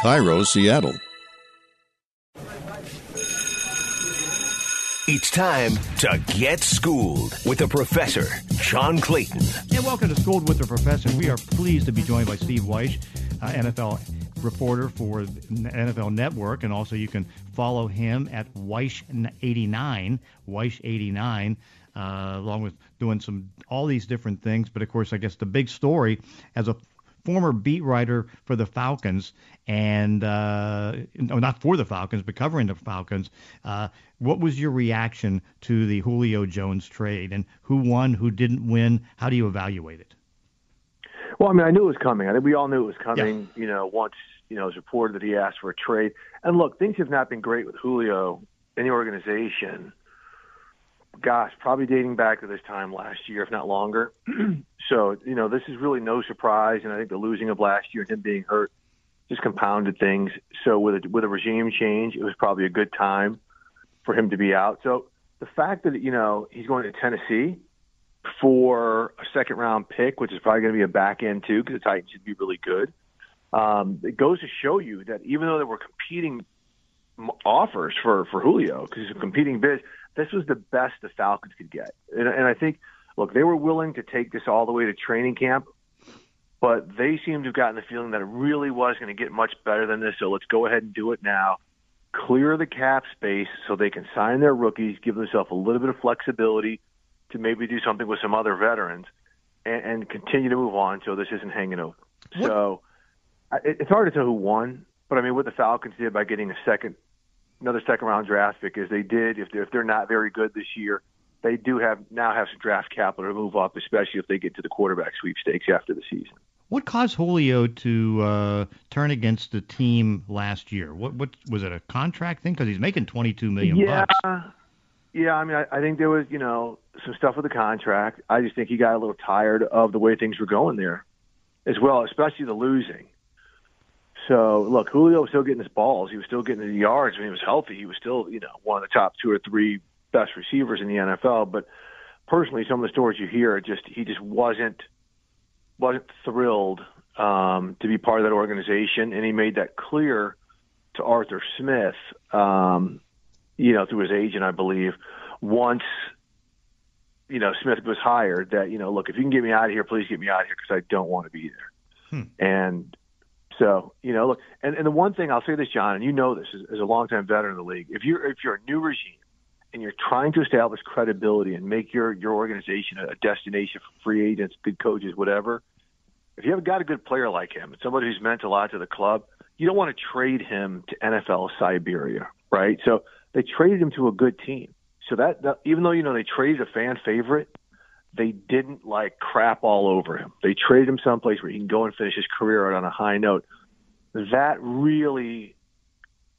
KIRO, Seattle. It's time to get schooled with the professor, John Clayton. And welcome to Schooled with the Professor. We are pleased to be joined by Steve Wyche, uh, NFL reporter for NFL Network, and also you can follow him at Wyche89, Wyche89, uh, along with doing some all these different things. But of course, I guess the big story as a former beat writer for the Falcons, and uh, no, not for the Falcons, but covering the Falcons. Uh, what was your reaction to the Julio Jones trade, and who won, who didn't win? How do you evaluate it? Well, I mean, I knew it was coming. I think we all knew it was coming. Yeah. You know, once you know it was reported that he asked for a trade. And look, things have not been great with Julio in the organization. Gosh, probably dating back to this time last year, if not longer. so, you know, this is really no surprise. And I think the losing of last year and him being hurt just compounded things. So, with a, with a regime change, it was probably a good time for him to be out. So, the fact that you know he's going to Tennessee for a second round pick, which is probably going to be a back end too, because the Titans should be really good. Um, it goes to show you that even though there were competing offers for for Julio, because he's a competing bid, this was the best the Falcons could get. And, and I think, look, they were willing to take this all the way to training camp, but they seem to have gotten the feeling that it really was going to get much better than this. So let's go ahead and do it now. Clear the cap space so they can sign their rookies, give themselves a little bit of flexibility to maybe do something with some other veterans, and, and continue to move on so this isn't hanging over. What? So it's hard to tell who won, but I mean, what the Falcons did by getting a second, another second round draft pick is they did. If they're, if they're not very good this year, they do have now have some draft capital to move up, especially if they get to the quarterback sweepstakes after the season. What caused Julio to uh, turn against the team last year? What what was it a contract thing? Because he's making twenty two million yeah. bucks. Yeah, I mean, I, I think there was, you know, some stuff with the contract. I just think he got a little tired of the way things were going there, as well, especially the losing. So look, Julio was still getting his balls. He was still getting the yards when he was healthy. He was still, you know, one of the top two or three best receivers in the NFL. But personally, some of the stories you hear, just he just wasn't wasn't thrilled um, to be part of that organization, and he made that clear to Arthur Smith, um, you know, through his agent, I believe, once you know Smith was hired. That you know, look, if you can get me out of here, please get me out of here because I don't want to be there. Hmm. And so, you know, look, and, and the one thing I'll say this, John, and you know this as, as a longtime veteran of the league, if you're if you're a new regime and you're trying to establish credibility and make your your organization a destination for free agents, good coaches, whatever, if you haven't got a good player like him, somebody who's meant a lot to the club, you don't want to trade him to NFL Siberia, right? So they traded him to a good team. So that, that even though you know they traded a fan favorite, they didn't like crap all over him. They traded him someplace where he can go and finish his career out on a high note. That really,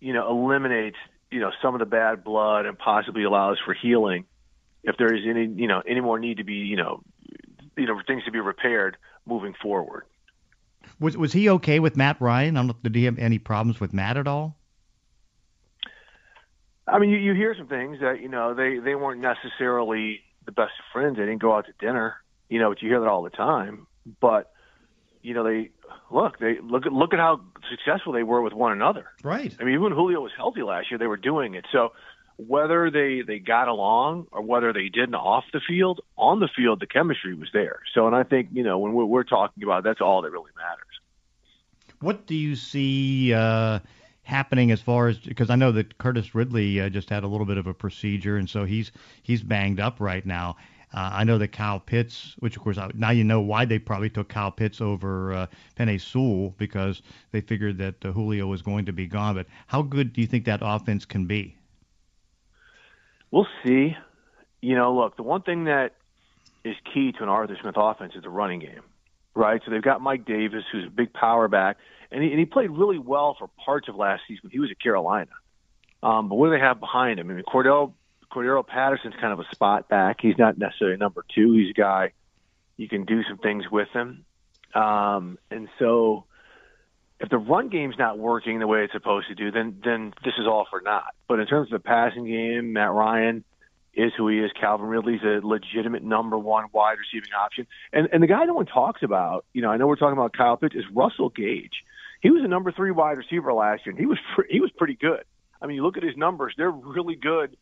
you know, eliminates you know some of the bad blood and possibly allows for healing if there is any you know any more need to be you know you know things to be repaired moving forward. Was was he okay with Matt Ryan? I don't know, did he have any problems with Matt at all? I mean, you, you hear some things that you know they they weren't necessarily the best of friends. They didn't go out to dinner, you know, but you hear that all the time. But you know, they look they look at look at how successful they were with one another. Right. I mean, even when Julio was healthy last year, they were doing it. So whether they they got along or whether they didn't off the field, on the field the chemistry was there. So, and I think you know when we're, we're talking about that's all that really matters. What do you see? Uh happening as far as because I know that Curtis Ridley uh, just had a little bit of a procedure, and so he's he's banged up right now. Uh, I know that Kyle Pitts, which of course I, now you know why they probably took Kyle Pitts over uh, Penei Sewell because they figured that uh, Julio was going to be gone. But how good do you think that offense can be? We'll see. You know, look, the one thing that is key to an Arthur Smith offense is the running game, right? So they've got Mike Davis, who's a big power back and he, and he played really well for parts of last season he was at Carolina. Um, but what do they have behind him? I mean, Cordell Cordarrelle Patterson's kind of a spot back. He's not necessarily number two. He's a guy you can do some things with him. Um, and so, if the run game's not working the way it's supposed to do, then then this is all for naught. But in terms of the passing game, Matt Ryan is who he is. Calvin Ridley's a legitimate number one wide receiving option. And and the guy no one talks about, you know, I know we're talking about Kyle Pitts, is Russell Gage He was a number three wide receiver last year, and he was pre- he was pretty good. I mean, you look at his numbers; they're really good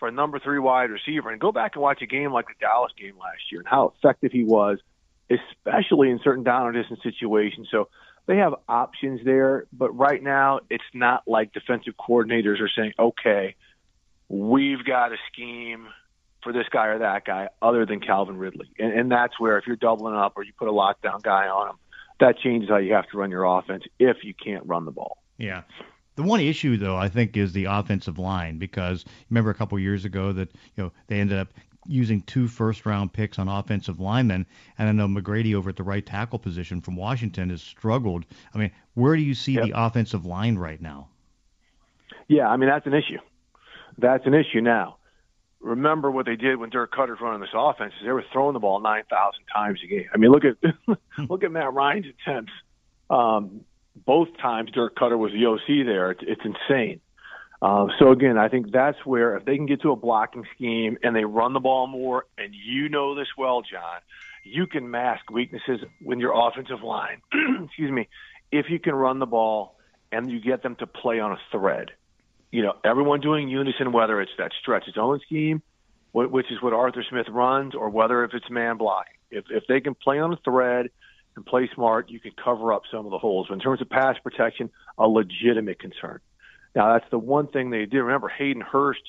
for a number three wide receiver. And go back and watch a game like the Dallas game last year and how effective he was, especially in certain down and distance situations. So they have options there, but right now it's not like defensive coordinators are saying, okay, we've got a scheme for this guy or that guy other than Calvin Ridley. And, and that's where if you're doubling up or you put a lockdown guy on him, that changes how you have to run your offense if you can't run the ball. Yeah. The one issue, though, I think, is the offensive line because remember a couple years ago that you know they ended up using two first round picks on offensive linemen, and I know McGary over at the right tackle position from Washington has struggled. I mean, where do you see yep. the offensive line right now? Yeah, I mean that's an issue. That's an issue now remember what they did when Dirk Koetter's running this offense is they were throwing the ball 9,000 times a game. I mean, look at look at Matt Ryan's attempts. Um, both times Dirk Koetter was the OC there. It's, it's insane. Um, so again, I think that's where if they can get to a blocking scheme and they run the ball more, and you know this well, John, you can mask weaknesses when your offensive line. excuse me, if you can run the ball and you get them to play on a thread you know, everyone doing unison, whether it's that stretch zone scheme, which is what Arthur Smith runs, or whether if it's man blocking. If if they can play on a thread and play smart, you can cover up some of the holes. But in terms of pass protection, a legitimate concern. Now that's the one thing they did. Remember, Hayden Hurst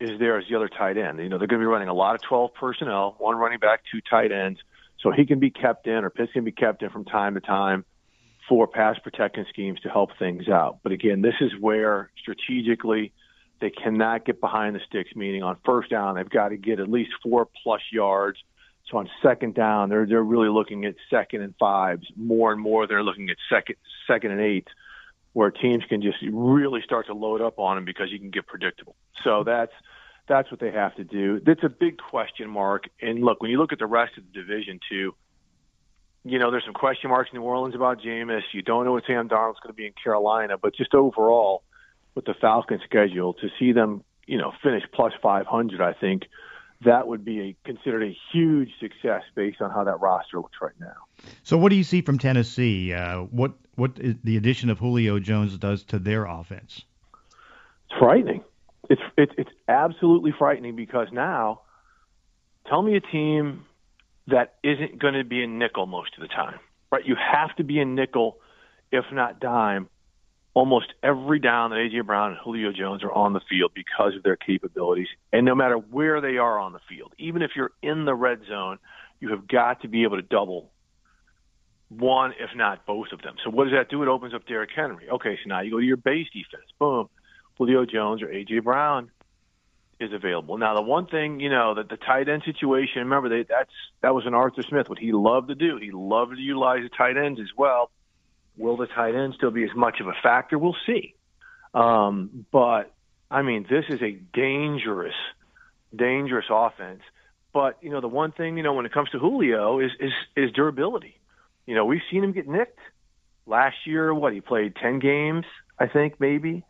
is there as the other tight end. You know, they're going to be running a lot of 12 personnel, one running back, two tight ends, so he can be kept in, or Pitts can be kept in from time to time for pass protection schemes to help things out. But again, this is where strategically they cannot get behind the sticks, meaning on first down, they've got to get at least four plus yards. So on second down, they're they're really looking at second and fives. More and more, they're looking at second second and eights, where teams can just really start to load up on them because you can get predictable. So that's that's what they have to do. That's a big question mark. And look, when you look at the rest of the division too, you know, there's some question marks in New Orleans about Jameis. You don't know what Sam Darnold's going to be in Carolina, but just overall, with the Falcons' schedule, to see them, you know, finish plus 500, I think that would be a, considered a huge success based on how that roster looks right now. So, what do you see from Tennessee? Uh, what what the addition of Julio Jones does to their offense? It's frightening. It's it's it's absolutely frightening because now, tell me a team that isn't going to be a nickel most of the time, right? You have to be a nickel, if not dime, almost every down that AJ Brown and Julio Jones are on the field because of their capabilities. And no matter where they are on the field, even if you're in the red zone, you have got to be able to double one, if not both of them. So what does that do? It opens up Derrick Henry. Okay, so now you go to your base defense. Boom. Julio Jones or AJ Brown is available. Now, the one thing you know that the tight end situation. Remember, they, that's that was an Arthur Smith. What he loved to do, he loved to utilize the tight ends as well. Will the tight end still be as much of a factor? We'll see. Um, but I mean, this is a dangerous, dangerous offense. But you know, the one thing you know when it comes to Julio is is is durability. You know, we've seen him get nicked last year. What he played ten games, I think, maybe.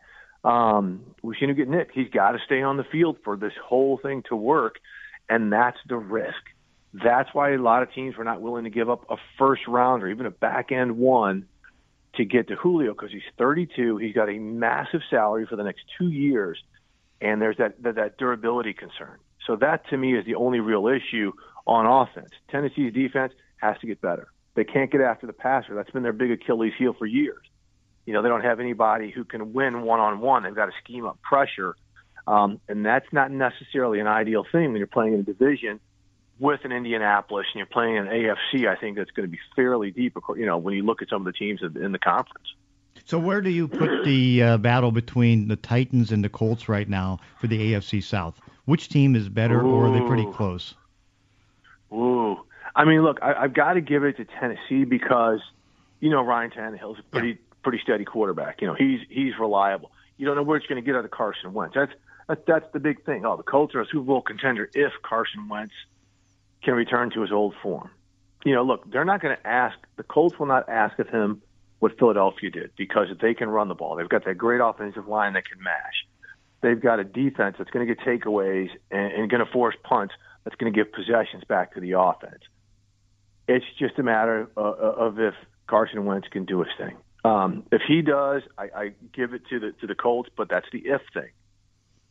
Um, we've seen him get nicked. He's got to stay on the field for this whole thing to work, and that's the risk. That's why a lot of teams were not willing to give up a first round or even a back end one to get to Julio because he's 32. He's got a massive salary for the next two years, and there's that, that that durability concern. So that to me is the only real issue on offense. Tennessee's defense has to get better. They can't get after the passer. That's been their big Achilles heel for years. You know, they don't have anybody who can win one on one. They've got to scheme up pressure. Um, and that's not necessarily an ideal thing when you're playing in a division with an Indianapolis and you're playing an AFC. I think that's going to be fairly deep. You know, when you look at some of the teams in the conference. So where do you put the uh, battle between the Titans and the Colts right now for the AFC South? Which team is better, Ooh. or are they pretty close? Ooh, I mean, look, I, I've got to give it to Tennessee because you know Ryan Tannehill's a pretty pretty steady quarterback. You know, he's he's reliable. You don't know where it's going to get out of Carson Wentz. That's that's that's the big thing. Oh, the Colts are a Super Bowl contender if Carson Wentz can return to his old form. You know, look, they're not going to ask. The Colts will not ask of him what Philadelphia did because they can run the ball. They've got that great offensive line that can mash. They've got a defense that's going to get takeaways and, and going to force punts. That's going to give possessions back to the offense. It's just a matter of, of if Carson Wentz can do his thing. Um, if he does, I, I give it to the to the Colts, but that's the if thing.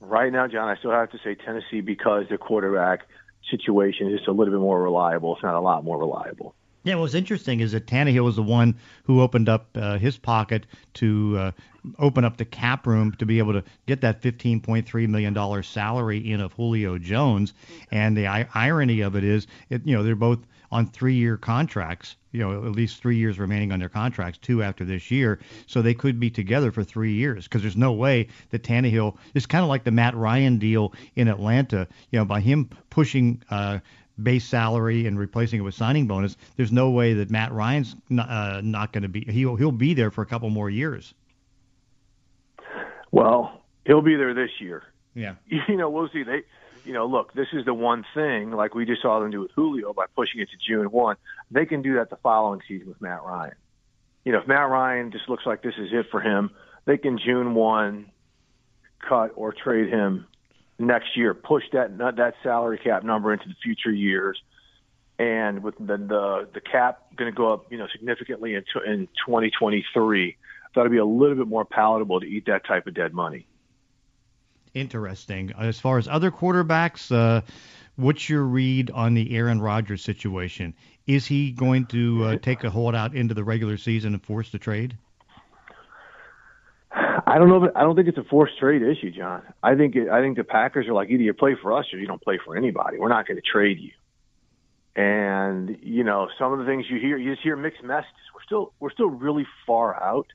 Right now, John, I still have to say Tennessee because their quarterback situation is just a little bit more reliable. It's not a lot more reliable. Yeah, what's interesting is that Tannehill was the one who opened up uh, his pocket to uh, open up the cap room to be able to get that $15.3 million salary in of Julio Jones. And the I- irony of it is, it, you know, they're both on three-year contracts, you know, at least three years remaining on their contracts, two after this year. So they could be together for three years because there's no way that Tannehill is kind of like the Matt Ryan deal in Atlanta. You know, by him pushing uh, base salary and replacing it with signing bonus, there's no way that Matt Ryan's not, uh, not going to be. He'll he'll be there for a couple more years. Well, he'll be there this year. Yeah. You know, we'll see. They, you know, look, this is the one thing like we just saw them do with Julio by pushing it to June one. They can do that the following season with Matt Ryan. You know, if Matt Ryan just looks like this is it for him, they can June one cut or trade him next year, push that that salary cap number into the future years, and with the the, the cap going to go up, you know, significantly in, in 2023, that'll be a little bit more palatable to eat that type of dead money. Interesting. As far as other quarterbacks, uh, what's your read on the Aaron Rodgers situation? Is he going to uh, take a holdout into the regular season and force the trade? I don't know. I don't think it's a forced trade issue, John. I think it, I think the Packers are like either you play for us or you don't play for anybody. We're not going to trade you. And you know, some of the things you hear, you just hear mixed messages. We're still we're still really far out,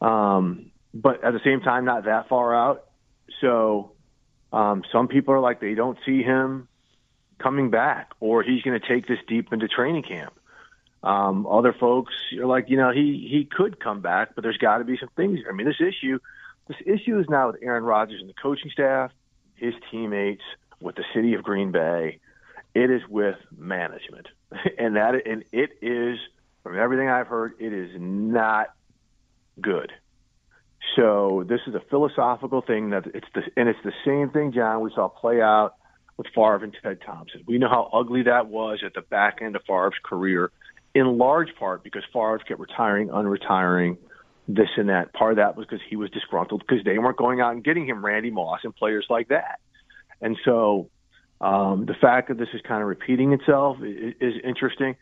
um, but at the same time, not that far out. So um, some people are like they don't see him coming back, or he's going to take this deep into training camp. Um, other folks are like, you know, he he could come back, but there's got to be some things. I mean, this issue, this issue is now with Aaron Rodgers and the coaching staff, his teammates, with the city of Green Bay. It is with management, and that and it is from everything I've heard, it is not good. So this is a philosophical thing that it's the and it's the same thing, John. We saw play out with Favre and Ted Thompson. We know how ugly that was at the back end of Favre's career in large part because Favre kept retiring, unretiring, this and that. Part of that was because he was disgruntled because they weren't going out and getting him Randy Moss and players like that. And so um, the fact that this is kind of repeating itself is, is interesting.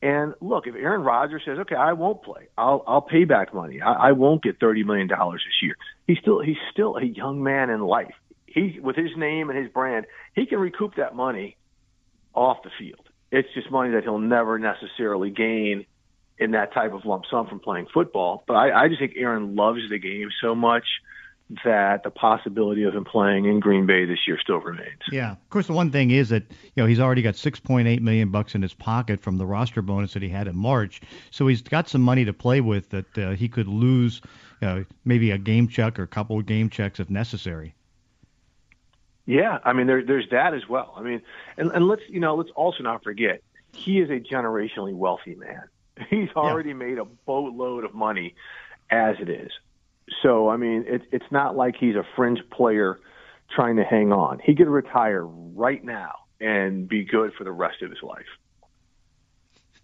And look, if Aaron Rodgers says, "Okay, I won't play. I'll I'll pay back money. I, I won't get thirty million dollars this year," he's still he's still a young man in life. He with his name and his brand, he can recoup that money off the field. It's just money that he'll never necessarily gain in that type of lump sum from playing football. But I, I just think Aaron loves the game so much that the possibility of him playing in Green Bay this year still remains. Yeah, of course. The one thing is that you know he's already got 6.8 million bucks in his pocket from the roster bonus that he had in March, so he's got some money to play with that uh, he could lose, you know, maybe a game check or a couple of game checks if necessary. Yeah, I mean there, there's that as well. I mean, and, and let's you know let's also not forget he is a generationally wealthy man. He's already yeah. made a boatload of money as it is. So I mean, it's it's not like he's a fringe player trying to hang on. He could retire right now and be good for the rest of his life.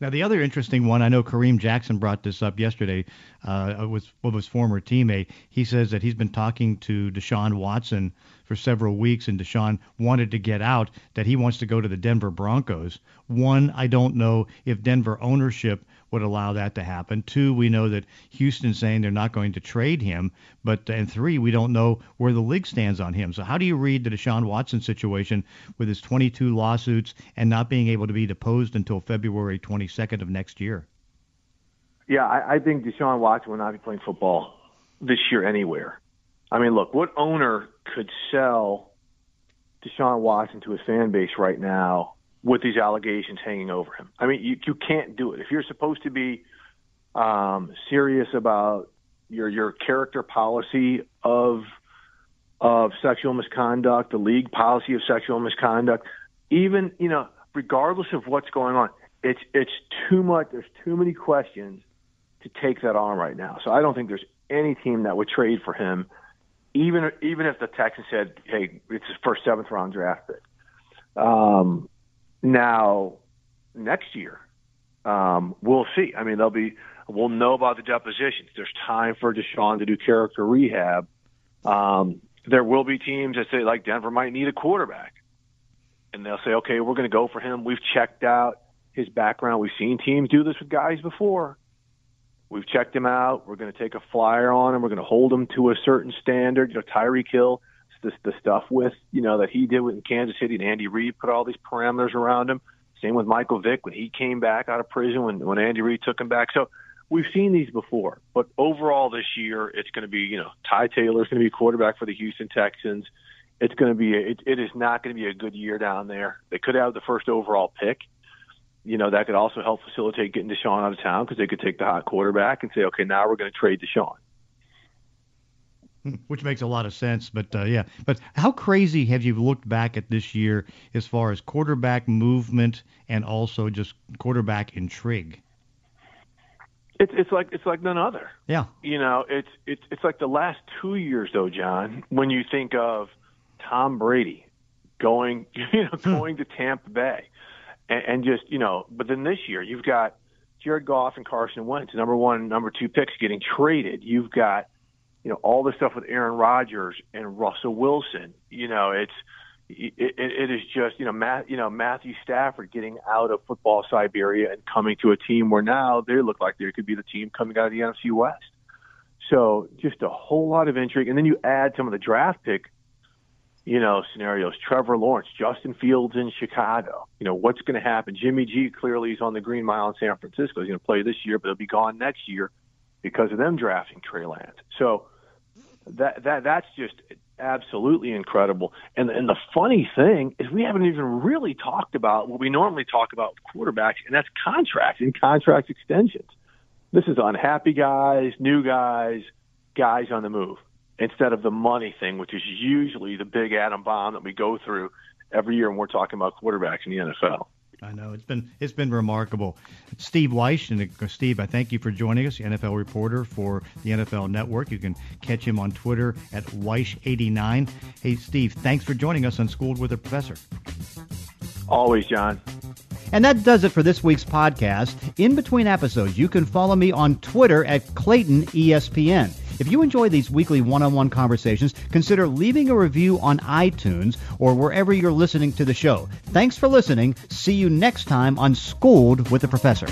Now, the other interesting one, I know Kareem Jackson brought this up yesterday uh, with, with his former teammate. He says that he's been talking to Deshaun Watson for several weeks, and Deshaun wanted to get out, that he wants to go to the Denver Broncos. One, I don't know if Denver ownership would allow that to happen. Two, we know that Houston's saying they're not going to trade him. But and three, we don't know where the league stands on him. So how do you read the Deshaun Watson situation with his 22 lawsuits and not being able to be deposed until February 22nd of next year? Yeah, I, I think Deshaun Watson will not be playing football this year anywhere. I mean, look, what owner could sell Deshaun Watson to his fan base right now with these allegations hanging over him. I mean, you you can't do it if you're supposed to be um, serious about your your character policy of of sexual misconduct, the league policy of sexual misconduct. Even you know, regardless of what's going on, it's it's too much. There's too many questions to take that on right now. So I don't think there's any team that would trade for him, even even if the Texans said, "Hey, it's his first seventh round draft pick." Um, now, next year, um, we'll see. I mean, there'll be We'll know about the depositions. There's time for Deshaun to do character rehab. Um, there will be teams that say, like Denver might need a quarterback. And they'll say, okay, we're going to go for him. We've checked out his background. We've seen teams do this with guys before. We've checked him out. We're going to take a flyer on him. We're going to hold him to a certain standard. You know, Tyreek Hill, the, the stuff with, you know, that he did in Kansas City and Andy Reid put all these parameters around him. Same with Michael Vick when he came back out of prison when, when Andy Reid took him back. So we've seen these before. But overall this year, it's going to be, you know, Ty Taylor's going to be quarterback for the Houston Texans. It's going to be, it, it is not going to be a good year down there. They could have the first overall pick you know, that could also help facilitate getting Deshaun out of town because they could take the hot quarterback and say, okay, now we're going to trade Deshaun. Which makes a lot of sense, but uh, yeah. But how crazy have you looked back at this year as far as quarterback movement and also just quarterback intrigue? It's it's like it's like none other. Yeah. You know, it's it's it's like the last two years though, John. When you think of Tom Brady going, you know, hmm. going to Tampa Bay, and, and just you know. But then this year you've got Jared Goff and Carson Wentz, number one, number two picks getting traded. You've got you know all the stuff with Aaron Rodgers and Russell Wilson. You know, it's it, it, is just you know Matt you know Matthew Stafford getting out of football Siberia and coming to a team where now they look like they could be the team coming out of the NFC West. So just a whole lot of intrigue, and then you add some of the draft pick you know, scenarios. Trevor Lawrence, Justin Fields in Chicago. You know, what's going to happen? Jimmy G clearly is on the Green Mile in San Francisco. He's going to play this year, but he'll be gone next year because of them drafting Trey Lance. So that that that's just absolutely incredible. And and the funny thing is we haven't even really talked about what we normally talk about with quarterbacks, and that's contracts and contract extensions. This is unhappy guys, new guys, guys on the move instead of the money thing, which is usually the big atom bomb that we go through every year when we're talking about quarterbacks in the NFL. I know it's been it's been remarkable. Steve Wyche and uh, Steve, I thank you for joining us, NFL reporter for the NFL Network. You can catch him on Twitter at Wyche89. Hey, Steve, thanks for joining us on Schooled with a Professor. Always, John. And that does it for this week's podcast. In between episodes, you can follow me on Twitter at Clayton ESPN. If you enjoy these weekly one on one conversations, consider leaving a review on iTunes or wherever you're listening to the show. Thanks for listening. See you next time on Schooled with the Professor.